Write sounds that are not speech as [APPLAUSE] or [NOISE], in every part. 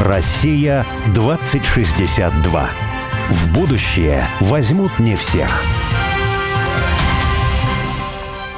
Россия 2062. В будущее возьмут не всех.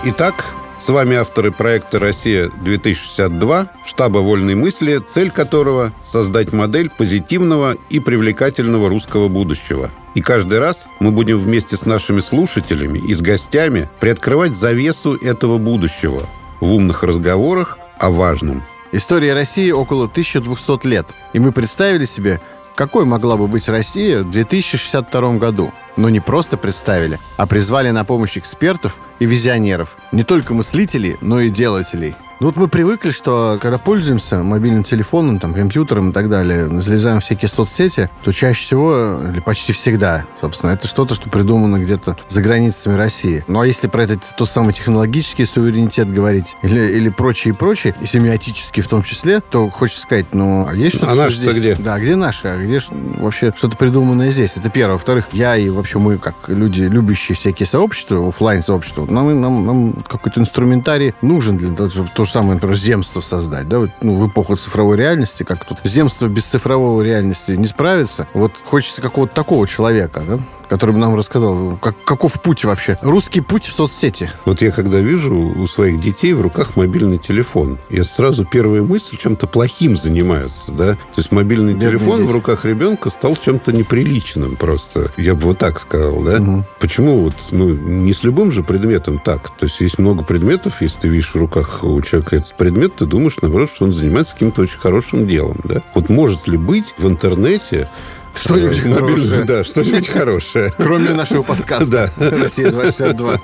Итак, с вами авторы проекта «Россия-2062», штаба «Вольной мысли», цель которого – создать модель позитивного и привлекательного русского будущего. И каждый раз мы будем вместе с нашими слушателями и с гостями приоткрывать завесу этого будущего в умных разговорах о важном. История России около 1200 лет, и мы представили себе, какой могла бы быть Россия в 2062 году. Но не просто представили, а призвали на помощь экспертов и визионеров. Не только мыслителей, но и делателей – ну вот мы привыкли, что когда пользуемся мобильным телефоном, там, компьютером и так далее, залезаем в всякие соцсети, то чаще всего, или почти всегда, собственно, это что-то, что придумано где-то за границами России. Ну а если про этот тот самый технологический суверенитет говорить, или, или прочее и прочее, и семиотический в том числе, то хочется сказать, ну, а есть что-то А наше-то где? Да, где наши? А где вообще что-то придуманное здесь? Это первое. Во-вторых, я и вообще мы, как люди, любящие всякие сообщества, офлайн сообщества нам, нам, нам какой-то инструментарий нужен для того, чтобы же самое, например, земство создать, да, вот, ну, в эпоху цифровой реальности, как тут земство без цифровой реальности не справится. Вот хочется какого-то такого человека, да, который бы нам рассказал, как, каков путь вообще. Русский путь в соцсети. Вот я когда вижу у своих детей в руках мобильный телефон, я сразу первая мысль чем-то плохим занимаются, да. То есть мобильный Бедные телефон дети. в руках ребенка стал чем-то неприличным просто. Я бы вот так сказал, да. Угу. Почему вот, ну, не с любым же предметом так. То есть есть много предметов, если ты видишь в руках у человека этот предмет, ты думаешь, наоборот, что он занимается каким-то очень хорошим делом, да. Вот может ли быть в интернете что-нибудь хорошее. Да, что-нибудь хорошее. Кроме нашего подкаста. Да. Россия 262.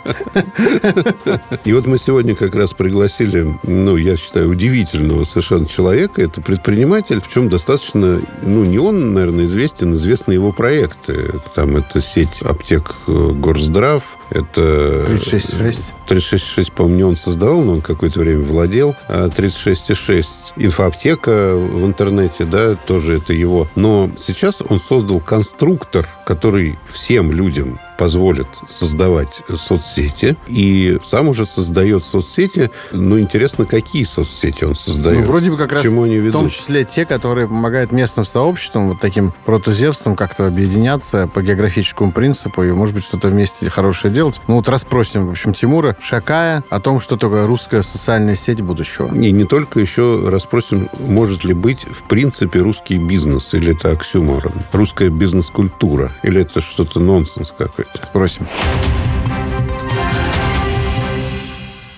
И вот мы сегодня как раз пригласили, ну, я считаю, удивительного совершенно человека. Это предприниматель, в чем достаточно, ну, не он, наверное, известен, известны его проекты. Там это сеть аптек э, Горздрав, это... 36,6? 36,6, по-моему, не он создавал, но он какое-то время владел. А 36,6 инфоаптека в интернете, да, тоже это его. Но сейчас он создал конструктор, который всем людям позволит создавать соцсети, и сам уже создает соцсети. Но интересно, какие соцсети он создает? Ну, вроде бы как раз они ведут? в том числе те, которые помогают местным сообществам, вот таким протозевством как-то объединяться по географическому принципу и, может быть, что-то вместе хорошее делать. Ну вот расспросим, в общем, Тимура Шакая о том, что такое русская социальная сеть будущего. И не только еще расспросим, может ли быть в принципе русский бизнес, или это оксюморон, русская бизнес-культура, или это что-то нонсенс какой. Спросим.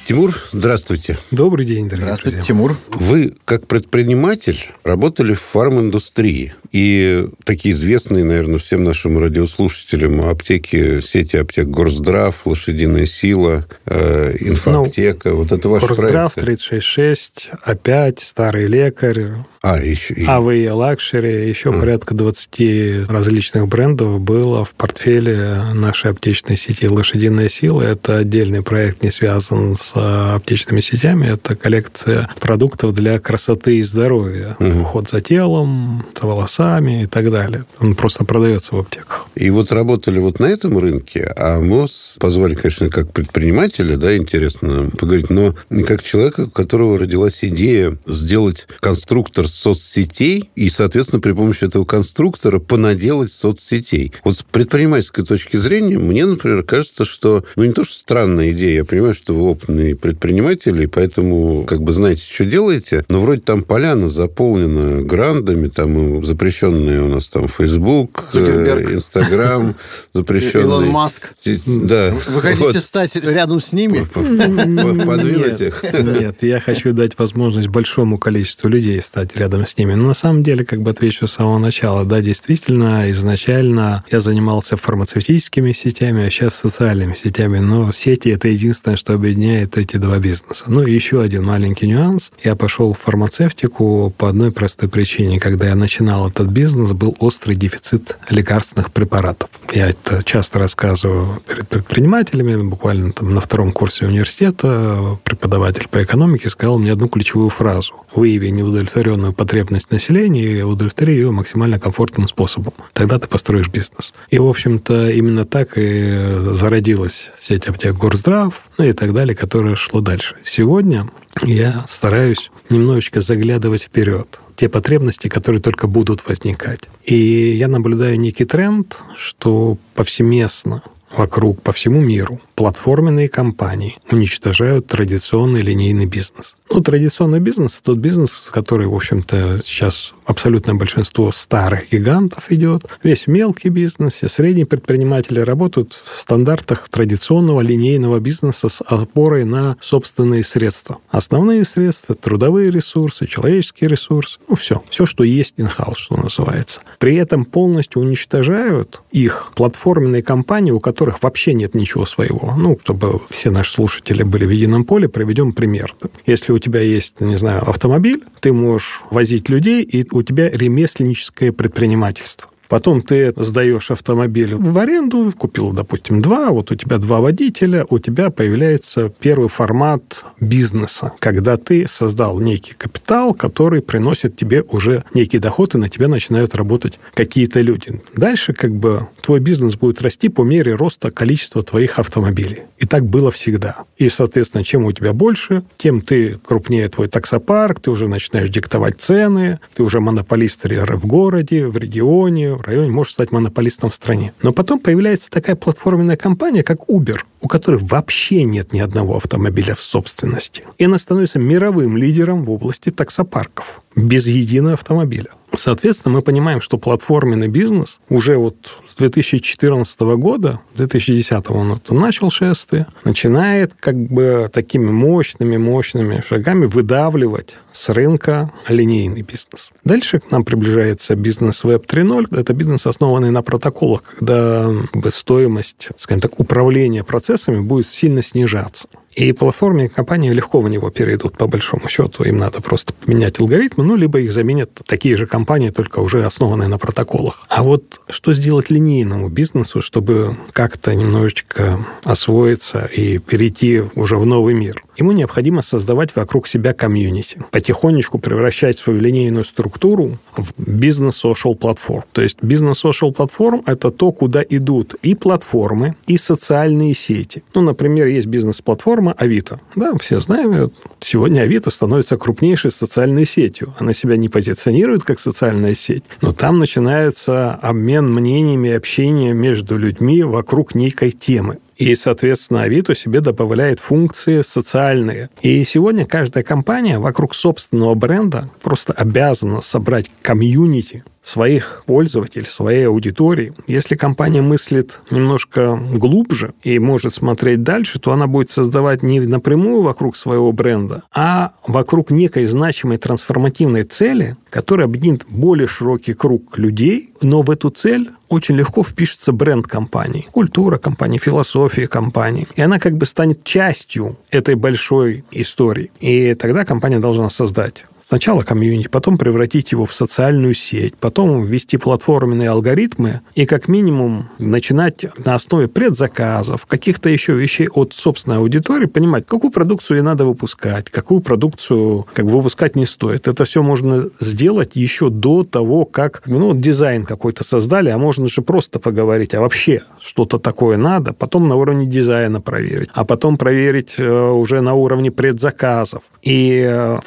Тимур, здравствуйте. Добрый день, дорогие Здравствуйте, друзья. Тимур. Вы, как предприниматель, работали в фарм-индустрии. И такие известные, наверное, всем нашим радиослушателям аптеки, сети аптек Горздрав, Лошадиная сила, э, инфоаптека. Ну, вот это ваш Горздрав, 36,6, опять, Старый лекарь, а, еще... AVE Luxury, еще а. порядка 20 различных брендов было в портфеле нашей аптечной сети «Лошадиная сила». Это отдельный проект, не связан с аптечными сетями. Это коллекция продуктов для красоты и здоровья. Угу. Уход за телом, за волосами и так далее. Он просто продается в аптеках. И вот работали вот на этом рынке, а МОЗ позвали, конечно, как предпринимателя, да, интересно поговорить, но как человека, у которого родилась идея сделать конструктор соцсетей и, соответственно, при помощи этого конструктора понаделать соцсетей. Вот с предпринимательской точки зрения мне, например, кажется, что, ну, не то, что странная идея, я понимаю, что вы опытный предприниматель, и поэтому, как бы, знаете, что делаете, но вроде там поляна заполнена грандами, там запрещенные у нас там Facebook, э, Инстаграм, [LAUGHS] запрещенный... Илон Маск. Да. Вы хотите стать рядом с ними? Подвинуть их? Нет, я хочу дать возможность большому количеству людей стать рядом рядом с ними. Но на самом деле, как бы отвечу с самого начала, да, действительно, изначально я занимался фармацевтическими сетями, а сейчас социальными сетями. Но сети – это единственное, что объединяет эти два бизнеса. Ну и еще один маленький нюанс. Я пошел в фармацевтику по одной простой причине. Когда я начинал этот бизнес, был острый дефицит лекарственных препаратов. Я это часто рассказываю перед предпринимателями. Буквально там на втором курсе университета преподаватель по экономике сказал мне одну ключевую фразу. Выяви неудовлетворенную потребность населения и удовлетвори ее максимально комфортным способом. Тогда ты построишь бизнес. И, в общем-то, именно так и зародилась сеть аптек Горздрав, ну и так далее, которая шло дальше. Сегодня я стараюсь немножечко заглядывать вперед. Те потребности, которые только будут возникать. И я наблюдаю некий тренд, что повсеместно вокруг по всему миру платформенные компании уничтожают традиционный линейный бизнес. Ну, традиционный бизнес – тот бизнес, который, в общем-то, сейчас абсолютное большинство старых гигантов идет. Весь мелкий бизнес средние предприниматели работают в стандартах традиционного линейного бизнеса с опорой на собственные средства. Основные средства – трудовые ресурсы, человеческие ресурсы, ну, все. Все, что есть in-house, что называется. При этом полностью уничтожают их платформенные компании, у которых вообще нет ничего своего. Ну, чтобы все наши слушатели были в едином поле, приведем пример. Если у тебя есть, не знаю, автомобиль, ты можешь возить людей, и у тебя ремесленническое предпринимательство. Потом ты сдаешь автомобиль в аренду, купил, допустим, два, вот у тебя два водителя, у тебя появляется первый формат бизнеса, когда ты создал некий капитал, который приносит тебе уже некий доход, и на тебя начинают работать какие-то люди. Дальше как бы твой бизнес будет расти по мере роста количества твоих автомобилей. И так было всегда. И, соответственно, чем у тебя больше, тем ты крупнее твой таксопарк, ты уже начинаешь диктовать цены, ты уже монополист в городе, в регионе, в районе можешь стать монополистом в стране. Но потом появляется такая платформенная компания, как Uber, у которой вообще нет ни одного автомобиля в собственности. И она становится мировым лидером в области таксопарков без единого автомобиля. Соответственно, мы понимаем, что платформенный бизнес уже вот с 2014 года, 2010 он это начал шествие, начинает как бы такими мощными-мощными шагами выдавливать с рынка линейный бизнес. Дальше к нам приближается бизнес Web 3.0. Это бизнес, основанный на протоколах, когда стоимость, скажем так, управления процессами будет сильно снижаться. И платформенные компании легко в него перейдут, по большому счету. Им надо просто поменять алгоритмы, ну, либо их заменят такие же компании, только уже основанные на протоколах. А вот что сделать линейному бизнесу, чтобы как-то немножечко освоиться и перейти уже в новый мир? Ему необходимо создавать вокруг себя комьюнити, потихонечку превращать свою линейную структуру в бизнес-social платформ. То есть бизнес-social платформ – это то, куда идут и платформы, и социальные сети. Ну, например, есть бизнес-платформа Авито. Да, все знаем, сегодня Авито становится крупнейшей социальной сетью. Она себя не позиционирует как социальная сеть, но там начинается обмен мнениями, общение между людьми вокруг некой темы. И, соответственно, Авито себе добавляет функции социальные. И сегодня каждая компания вокруг собственного бренда просто обязана собрать комьюнити, своих пользователей, своей аудитории. Если компания мыслит немножко глубже и может смотреть дальше, то она будет создавать не напрямую вокруг своего бренда, а вокруг некой значимой трансформативной цели, которая объединит более широкий круг людей, но в эту цель очень легко впишется бренд компании, культура компании, философия компании. И она как бы станет частью этой большой истории. И тогда компания должна создать Сначала комьюнити, потом превратить его в социальную сеть, потом ввести платформенные алгоритмы и как минимум начинать на основе предзаказов, каких-то еще вещей от собственной аудитории, понимать, какую продукцию ей надо выпускать, какую продукцию как выпускать не стоит. Это все можно сделать еще до того, как ну, дизайн какой-то создали, а можно же просто поговорить, а вообще что-то такое надо, потом на уровне дизайна проверить, а потом проверить э, уже на уровне предзаказов. И э,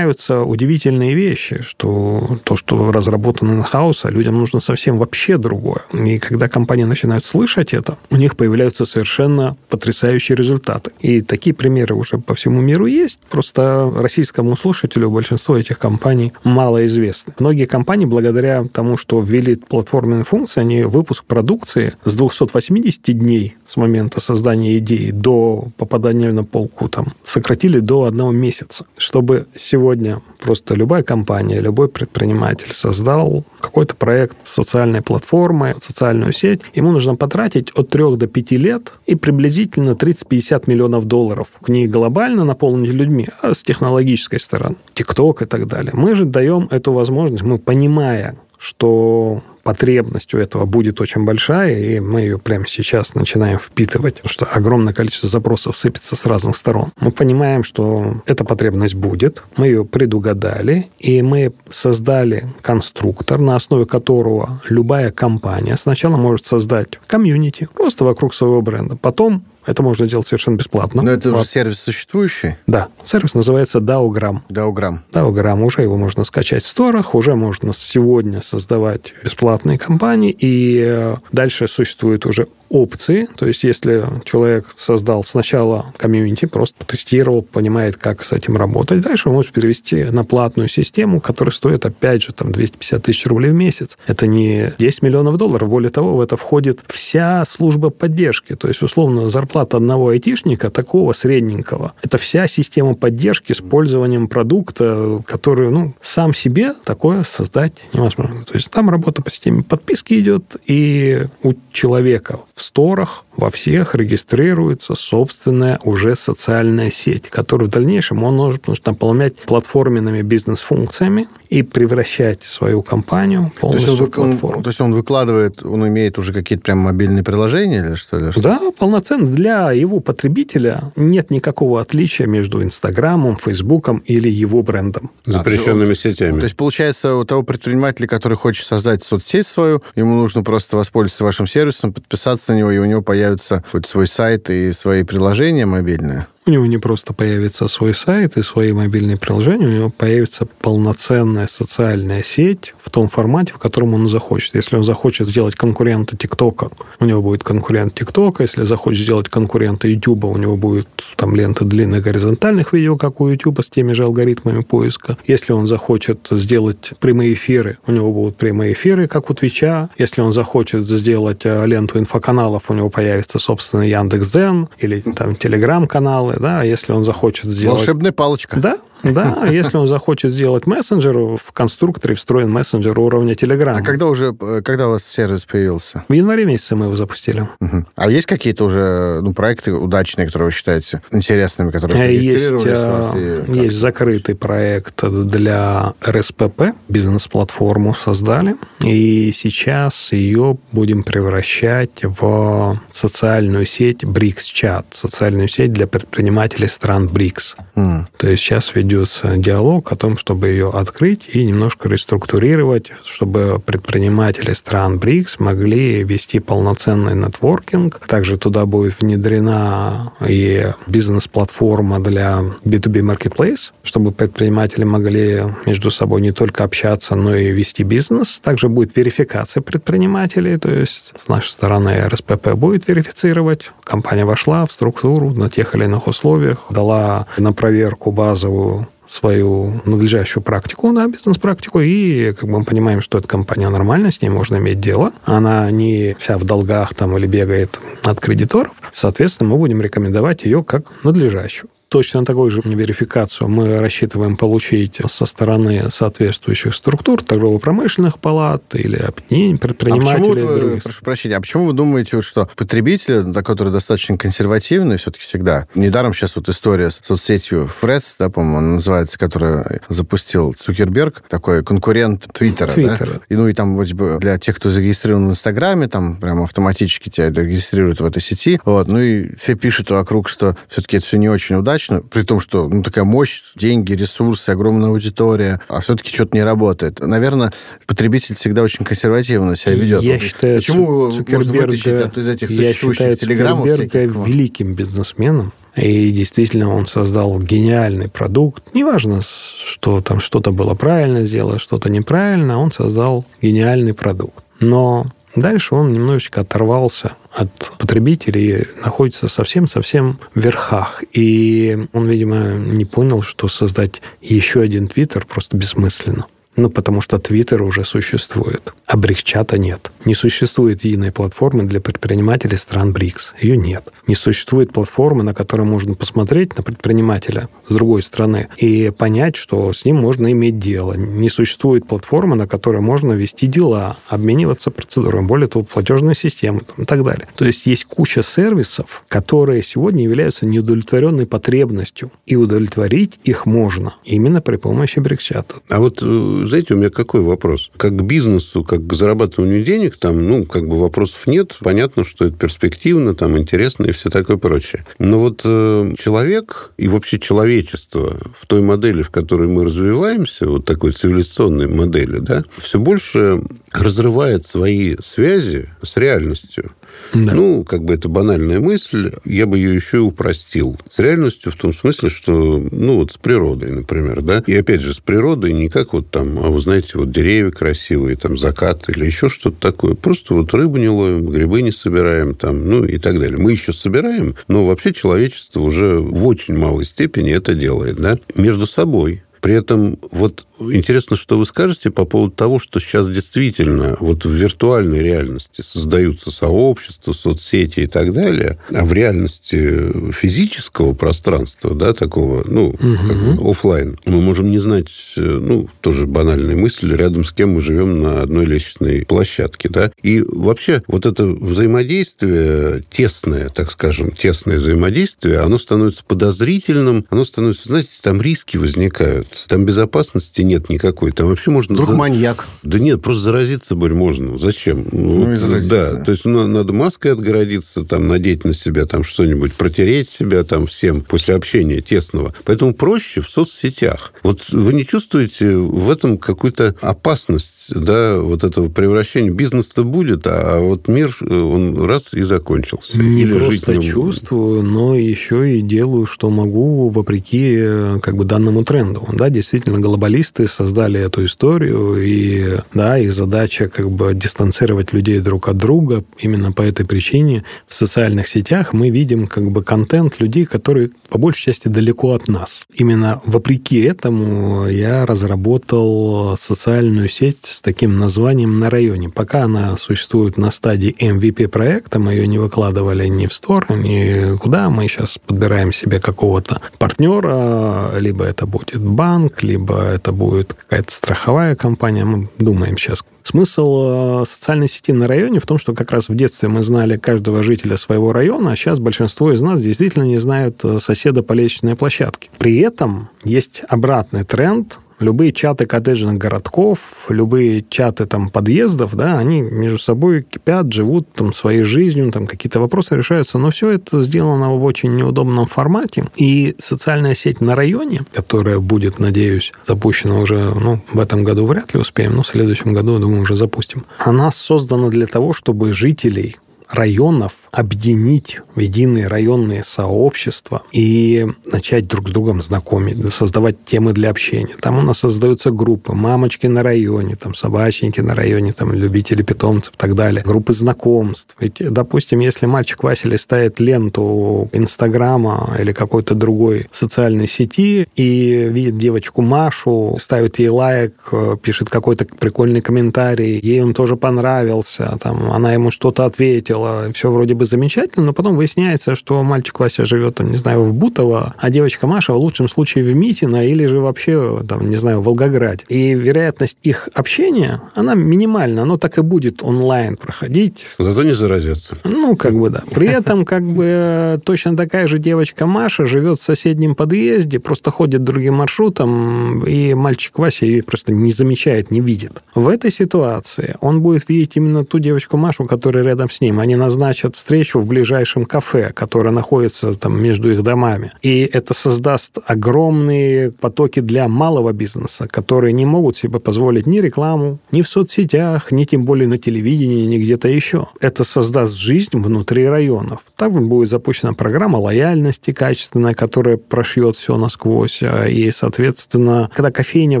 удивительные вещи, что то, что разработано in-house, а людям нужно совсем вообще другое. И когда компании начинают слышать это, у них появляются совершенно потрясающие результаты. И такие примеры уже по всему миру есть. Просто российскому слушателю большинство этих компаний мало известны. Многие компании, благодаря тому, что ввели платформенные функции, они выпуск продукции с 280 дней с момента создания идеи до попадания на полку там сократили до одного месяца, чтобы сегодня Просто любая компания, любой предприниматель создал какой-то проект социальной платформы, социальную сеть. Ему нужно потратить от 3 до 5 лет и приблизительно 30-50 миллионов долларов. Не глобально наполнить людьми, а с технологической стороны. ТикТок и так далее. Мы же даем эту возможность, мы понимая, что потребность у этого будет очень большая, и мы ее прямо сейчас начинаем впитывать, потому что огромное количество запросов сыпется с разных сторон. Мы понимаем, что эта потребность будет, мы ее предугадали, и мы создали конструктор, на основе которого любая компания сначала может создать комьюнити просто вокруг своего бренда, потом Это можно сделать совершенно бесплатно. Но это вот. уже сервис существующий? Да. Сервис называется DAOGram. DAOGram. DAOGram. Уже его можно скачать в сторах, уже можно сегодня создавать бесплатные компании, и э, дальше существует уже опции. То есть, если человек создал сначала комьюнити, просто потестировал, понимает, как с этим работать, дальше он может перевести на платную систему, которая стоит, опять же, там 250 тысяч рублей в месяц. Это не 10 миллионов долларов. Более того, в это входит вся служба поддержки. То есть, условно, зарплата одного айтишника, такого средненького, это вся система поддержки с пользованием продукта, который, ну, сам себе такое создать невозможно. То есть, там работа по системе подписки идет, и у человека в сторах во всех регистрируется собственная уже социальная сеть, которую в дальнейшем он может наполнять платформенными бизнес-функциями и превращать свою компанию полностью то в платформу. Он, то есть он выкладывает, он имеет уже какие-то прям мобильные приложения или что ли? Да, полноценно. Для его потребителя нет никакого отличия между Инстаграмом, Фейсбуком или его брендом. Запрещенными а, сетями. То есть, получается, у того предпринимателя, который хочет создать соцсеть свою, ему нужно просто воспользоваться вашим сервисом, подписаться на него, и у него появится хоть свой сайт и свои приложения мобильные? У него не просто появится свой сайт и свои мобильные приложения, у него появится полноценная социальная сеть в том формате, в котором он захочет. Если он захочет сделать конкурента ТикТока, у него будет конкурент ТикТока. Если захочет сделать конкурента Ютуба, у него будет там лента длинных горизонтальных видео, как у Ютуба, с теми же алгоритмами поиска. Если он захочет сделать прямые эфиры, у него будут прямые эфиры, как у Твича. Если он захочет сделать э, ленту инфоканалов, у него появится собственный Яндекс.Зен или там Телеграм-каналы, да, если он захочет сделать... Волшебная палочка. Да, да, если он захочет сделать мессенджер, в конструкторе встроен мессенджер уровня Telegram. А когда уже, когда у вас сервис появился? В январе месяце мы его запустили. Угу. А есть какие-то уже ну, проекты удачные, которые вы считаете интересными, которые есть, у вас? И есть закрытый проект для РСПП, бизнес-платформу создали, и сейчас ее будем превращать в социальную сеть BRICS Chat, социальную сеть для предпринимателей стран БРИКС. Mm. То есть сейчас ведем ведется диалог о том, чтобы ее открыть и немножко реструктурировать, чтобы предприниматели стран БРИКС могли вести полноценный нетворкинг. Также туда будет внедрена и бизнес-платформа для B2B Marketplace, чтобы предприниматели могли между собой не только общаться, но и вести бизнес. Также будет верификация предпринимателей, то есть с нашей стороны РСПП будет верифицировать. Компания вошла в структуру на тех или иных условиях, дала на проверку базовую свою надлежащую практику, да, бизнес-практику, и как бы мы понимаем, что эта компания нормальная, с ней можно иметь дело. Она не вся в долгах там или бегает от кредиторов. Соответственно, мы будем рекомендовать ее как надлежащую. Точно такую же верификацию мы рассчитываем получить со стороны соответствующих структур, торгово-промышленных палат или объединений предпринимателей. А почему вы, прошу прощения, а почему вы думаете, что потребители, который достаточно консервативный все-таки всегда, недаром сейчас вот история с соцсетью Freds, да, по-моему, она называется, которая запустил Цукерберг, такой конкурент Твиттера, Твиттера. Да? И, ну и там вот, типа, для тех, кто зарегистрирован в Инстаграме, там прям автоматически тебя регистрируют в этой сети. Вот. Ну и все пишут вокруг, что все-таки это все не очень удачно, удачно, при том, что ну, такая мощь, деньги, ресурсы, огромная аудитория, а все-таки что-то не работает. Наверное, потребитель всегда очень консервативно себя ведет. Я считаю, Почему можно вытащить из этих я считаю телеграммов? Цукерберга великим бизнесменом. И действительно он создал гениальный продукт. Неважно, что там что-то было правильно сделано, что-то неправильно, он создал гениальный продукт. Но дальше он немножечко оторвался от потребителей находится совсем-совсем в верхах. И он, видимо, не понял, что создать еще один Твиттер просто бессмысленно. Ну, потому что Твиттер уже существует, а Брикчата нет. Не существует единой платформы для предпринимателей стран БРИКС. Ее нет. Не существует платформы, на которой можно посмотреть на предпринимателя с другой стороны и понять, что с ним можно иметь дело. Не существует платформы, на которой можно вести дела, обмениваться процедурами, более того, платежные системы и так далее. То есть есть куча сервисов, которые сегодня являются неудовлетворенной потребностью, и удовлетворить их можно именно при помощи Брикчата. А вот э, знаете, у меня какой вопрос? Как к бизнесу, как к зарабатыванию денег, там, ну, как бы вопросов нет. Понятно, что это перспективно, там, интересно и все такое прочее. Но вот э, человек и вообще человечество в той модели, в которой мы развиваемся, вот такой цивилизационной модели, да, все больше разрывает свои связи с реальностью. Да. Ну, как бы это банальная мысль, я бы ее еще и упростил. С реальностью в том смысле, что, ну, вот с природой, например, да, и опять же с природой не как вот там, а вы знаете, вот деревья красивые, там закат или еще что-то такое. Просто вот рыбу не ловим, грибы не собираем там, ну и так далее. Мы еще собираем, но вообще человечество уже в очень малой степени это делает, да, между собой. При этом вот интересно, что вы скажете по поводу того, что сейчас действительно вот в виртуальной реальности создаются сообщества, соцсети и так далее, а в реальности физического пространства, да, такого, ну, угу. как офлайн, мы можем не знать, ну, тоже банальная мысль, рядом с кем мы живем на одной лестничной площадке, да. И вообще вот это взаимодействие тесное, так скажем, тесное взаимодействие, оно становится подозрительным, оно становится, знаете, там риски возникают, там безопасности нет никакой. Там вообще можно... Вдруг за... маньяк. Да нет, просто заразиться, Борь, можно. Зачем? Ну, вот, заразиться. Да, то есть ну, надо маской отгородиться, там, надеть на себя там что-нибудь, протереть себя там всем после общения тесного. Поэтому проще в соцсетях. Вот вы не чувствуете в этом какую-то опасность, да, вот этого превращения? Бизнес-то будет, а вот мир, он раз и закончился. Не Или просто жить чувствую, но еще и делаю, что могу, вопреки как бы данному тренду. Да, действительно, глобалисты артисты создали эту историю, и да, их задача как бы дистанцировать людей друг от друга. Именно по этой причине в социальных сетях мы видим как бы контент людей, которые по большей части далеко от нас. Именно вопреки этому я разработал социальную сеть с таким названием «На районе». Пока она существует на стадии MVP проекта, мы ее не выкладывали ни в сторону, ни куда. Мы сейчас подбираем себе какого-то партнера, либо это будет банк, либо это будет будет какая-то страховая компания, мы думаем сейчас. Смысл э, социальной сети на районе в том, что как раз в детстве мы знали каждого жителя своего района, а сейчас большинство из нас действительно не знают э, соседа по лестничной площадке. При этом есть обратный тренд, любые чаты коттеджных городков, любые чаты там подъездов, да, они между собой кипят, живут там своей жизнью, там какие-то вопросы решаются, но все это сделано в очень неудобном формате. И социальная сеть на районе, которая будет, надеюсь, запущена уже, ну, в этом году вряд ли успеем, но в следующем году, думаю, уже запустим. Она создана для того, чтобы жителей районов объединить в единые районные сообщества и начать друг с другом знакомить, создавать темы для общения. Там у нас создаются группы «Мамочки на районе», там «Собачники на районе», там «Любители питомцев» и так далее. Группы знакомств. Ведь, допустим, если мальчик Вася листает ленту Инстаграма или какой-то другой социальной сети и видит девочку Машу, ставит ей лайк, пишет какой-то прикольный комментарий, ей он тоже понравился, там, она ему что-то ответила, все вроде бы замечательно, но потом выясняется, что мальчик Вася живет, не знаю, в Бутово, а девочка Маша в лучшем случае в Митино или же вообще, там, не знаю, в Волгограде. И вероятность их общения, она минимальна, оно так и будет онлайн проходить. Зато не заразятся. Ну, как бы да. При этом, как бы, точно такая же девочка Маша живет в соседнем подъезде, просто ходит другим маршрутом, и мальчик Вася ее просто не замечает, не видит. В этой ситуации он будет видеть именно ту девочку Машу, которая рядом с ним. Они назначат встречу в ближайшем кафе, которое находится там между их домами. И это создаст огромные потоки для малого бизнеса, которые не могут себе позволить ни рекламу, ни в соцсетях, ни тем более на телевидении, ни где-то еще. Это создаст жизнь внутри районов. Также будет запущена программа лояльности качественная, которая прошьет все насквозь. И, соответственно, когда кофейня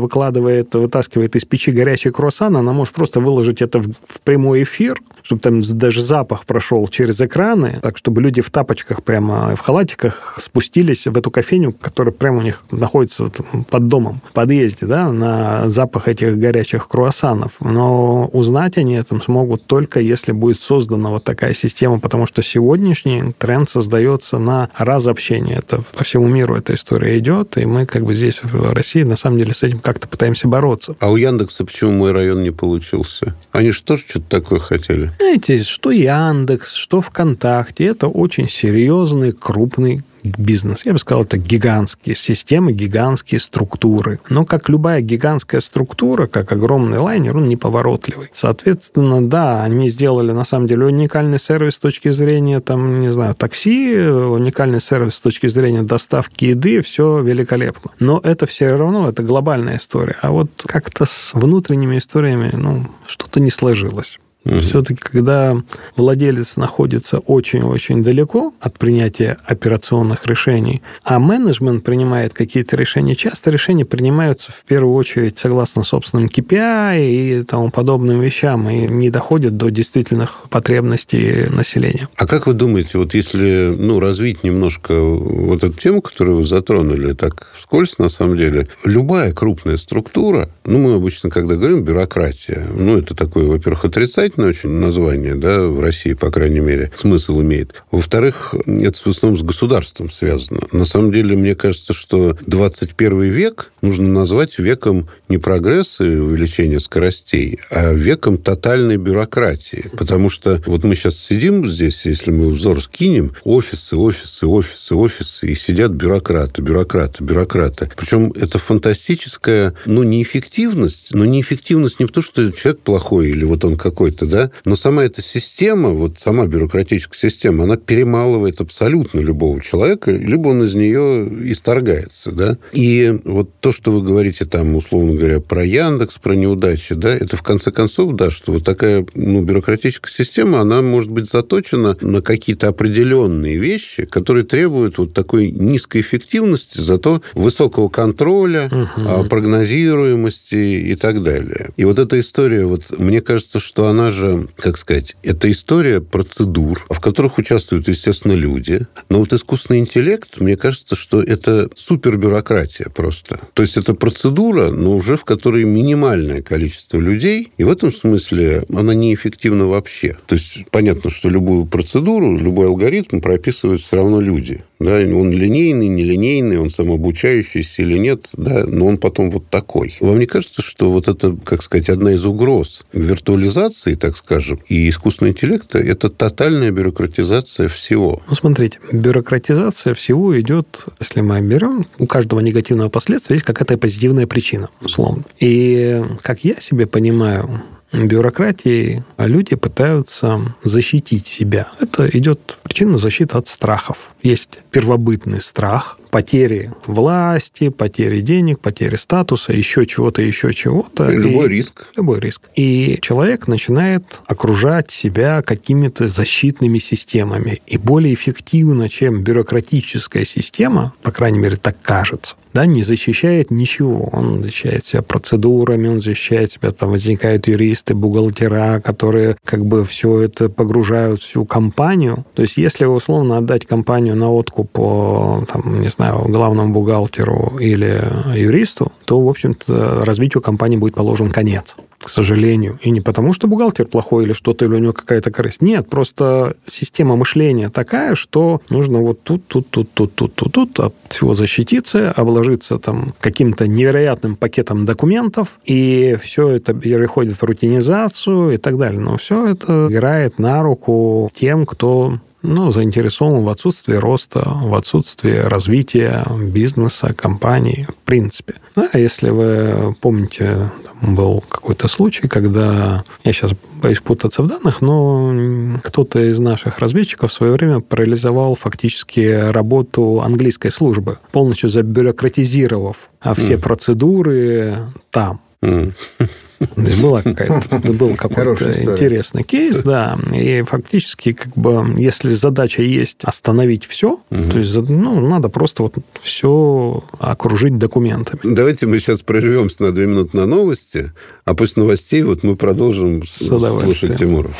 выкладывает, вытаскивает из печи горячий круассан, она может просто выложить это в прямой эфир, чтобы там даже запах прошел через экраны, так, чтобы люди в тапочках прямо, в халатиках спустились в эту кофейню, которая прямо у них находится под домом, в подъезде, да, на запах этих горячих круассанов. Но узнать они этом смогут только если будет создана вот такая система, потому что сегодняшний тренд создается на разобщение. Это по всему миру эта история идет, и мы как бы здесь в России на самом деле с этим как-то пытаемся бороться. А у Яндекса почему мой район не получился? Они же тоже что-то такое хотели. Знаете, что Яндекс, что ВКонтакте, это очень серьезный, крупный бизнес. Я бы сказал, это гигантские системы, гигантские структуры. Но как любая гигантская структура, как огромный лайнер, он неповоротливый. Соответственно, да, они сделали на самом деле уникальный сервис с точки зрения, там, не знаю, такси, уникальный сервис с точки зрения доставки еды, все великолепно. Но это все равно, это глобальная история. А вот как-то с внутренними историями, ну, что-то не сложилось. Угу. Все-таки, когда владелец находится очень-очень далеко от принятия операционных решений, а менеджмент принимает какие-то решения, часто решения принимаются в первую очередь согласно собственным KPI и тому подобным вещам, и не доходят до действительных потребностей населения. А как вы думаете, вот если ну, развить немножко вот эту тему, которую вы затронули, так вскользь, на самом деле, любая крупная структура, ну, мы обычно, когда говорим бюрократия, ну, это такое, во-первых, отрицательное очень название, да, в России, по крайней мере, смысл имеет. Во-вторых, это в основном с государством связано. На самом деле, мне кажется, что 21 век нужно назвать веком не прогресса и увеличения скоростей, а веком тотальной бюрократии. Потому что вот мы сейчас сидим здесь, если мы взор скинем, офисы, офисы, офисы, офисы, и сидят бюрократы, бюрократы, бюрократы. Причем это фантастическая, ну, неэффективность, но неэффективность не в том, что человек плохой или вот он какой-то, да, но сама эта система, вот сама бюрократическая система, она перемалывает абсолютно любого человека, либо он из нее исторгается, да. И вот то, что вы говорите там, условно говоря, про Яндекс, про неудачи, да, это в конце концов, да, что вот такая ну, бюрократическая система, она может быть заточена на какие-то определенные вещи, которые требуют вот такой низкой эффективности, зато высокого контроля, угу. прогнозируемости и так далее. И вот эта история, вот мне кажется, что она же, как сказать, это история процедур, в которых участвуют, естественно, люди. Но вот искусственный интеллект, мне кажется, что это супербюрократия просто. То есть это процедура, но уже в которой минимальное количество людей, и в этом смысле она неэффективна вообще. То есть понятно, что любую процедуру, любой алгоритм прописывают все равно люди. Да, он линейный, нелинейный, он самообучающийся или нет, да, но он потом вот такой. Вам не кажется, что вот это, как сказать, одна из угроз виртуализации, так скажем, и искусственного интеллекта – это тотальная бюрократизация всего? Ну, смотрите, бюрократизация всего идет, если мы берем, у каждого негативного последствия есть какая-то позитивная причина, условно. И, как я себе понимаю, бюрократии люди пытаются защитить себя. Это идет причина защиты от страхов. Есть первобытный страх, потери власти, потери денег, потери статуса, еще чего-то, еще чего-то. Любой и, риск. Любой риск. И человек начинает окружать себя какими-то защитными системами. И более эффективно, чем бюрократическая система, по крайней мере, так кажется, да, не защищает ничего. Он защищает себя процедурами, он защищает себя, там возникают юристы, бухгалтера, которые как бы все это погружают всю компанию. То есть, если условно отдать компанию на откуп по, там, не знаю, главному бухгалтеру или юристу, то, в общем-то, развитию компании будет положен конец к сожалению. И не потому, что бухгалтер плохой или что-то, или у него какая-то корысть. Нет, просто система мышления такая, что нужно вот тут, тут, тут, тут, тут, тут, тут от всего защититься, обложиться там каким-то невероятным пакетом документов, и все это переходит в рутинизацию и так далее. Но все это играет на руку тем, кто ну, заинтересован в отсутствии роста, в отсутствии развития бизнеса, компании, в принципе. Да, если вы помните, был какой-то случай, когда, я сейчас боюсь путаться в данных, но кто-то из наших разведчиков в свое время парализовал фактически работу английской службы, полностью забюрократизировав все mm. процедуры там. Mm. [LAUGHS] То есть была какая-то, был какой-то интересный кейс, да. И фактически, как бы, если задача есть остановить все, угу. то есть, ну, надо просто вот все окружить документами. Давайте мы сейчас прервемся на две минуты на новости, а после новостей вот мы продолжим слушать Тимура.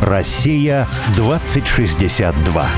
Россия 2062.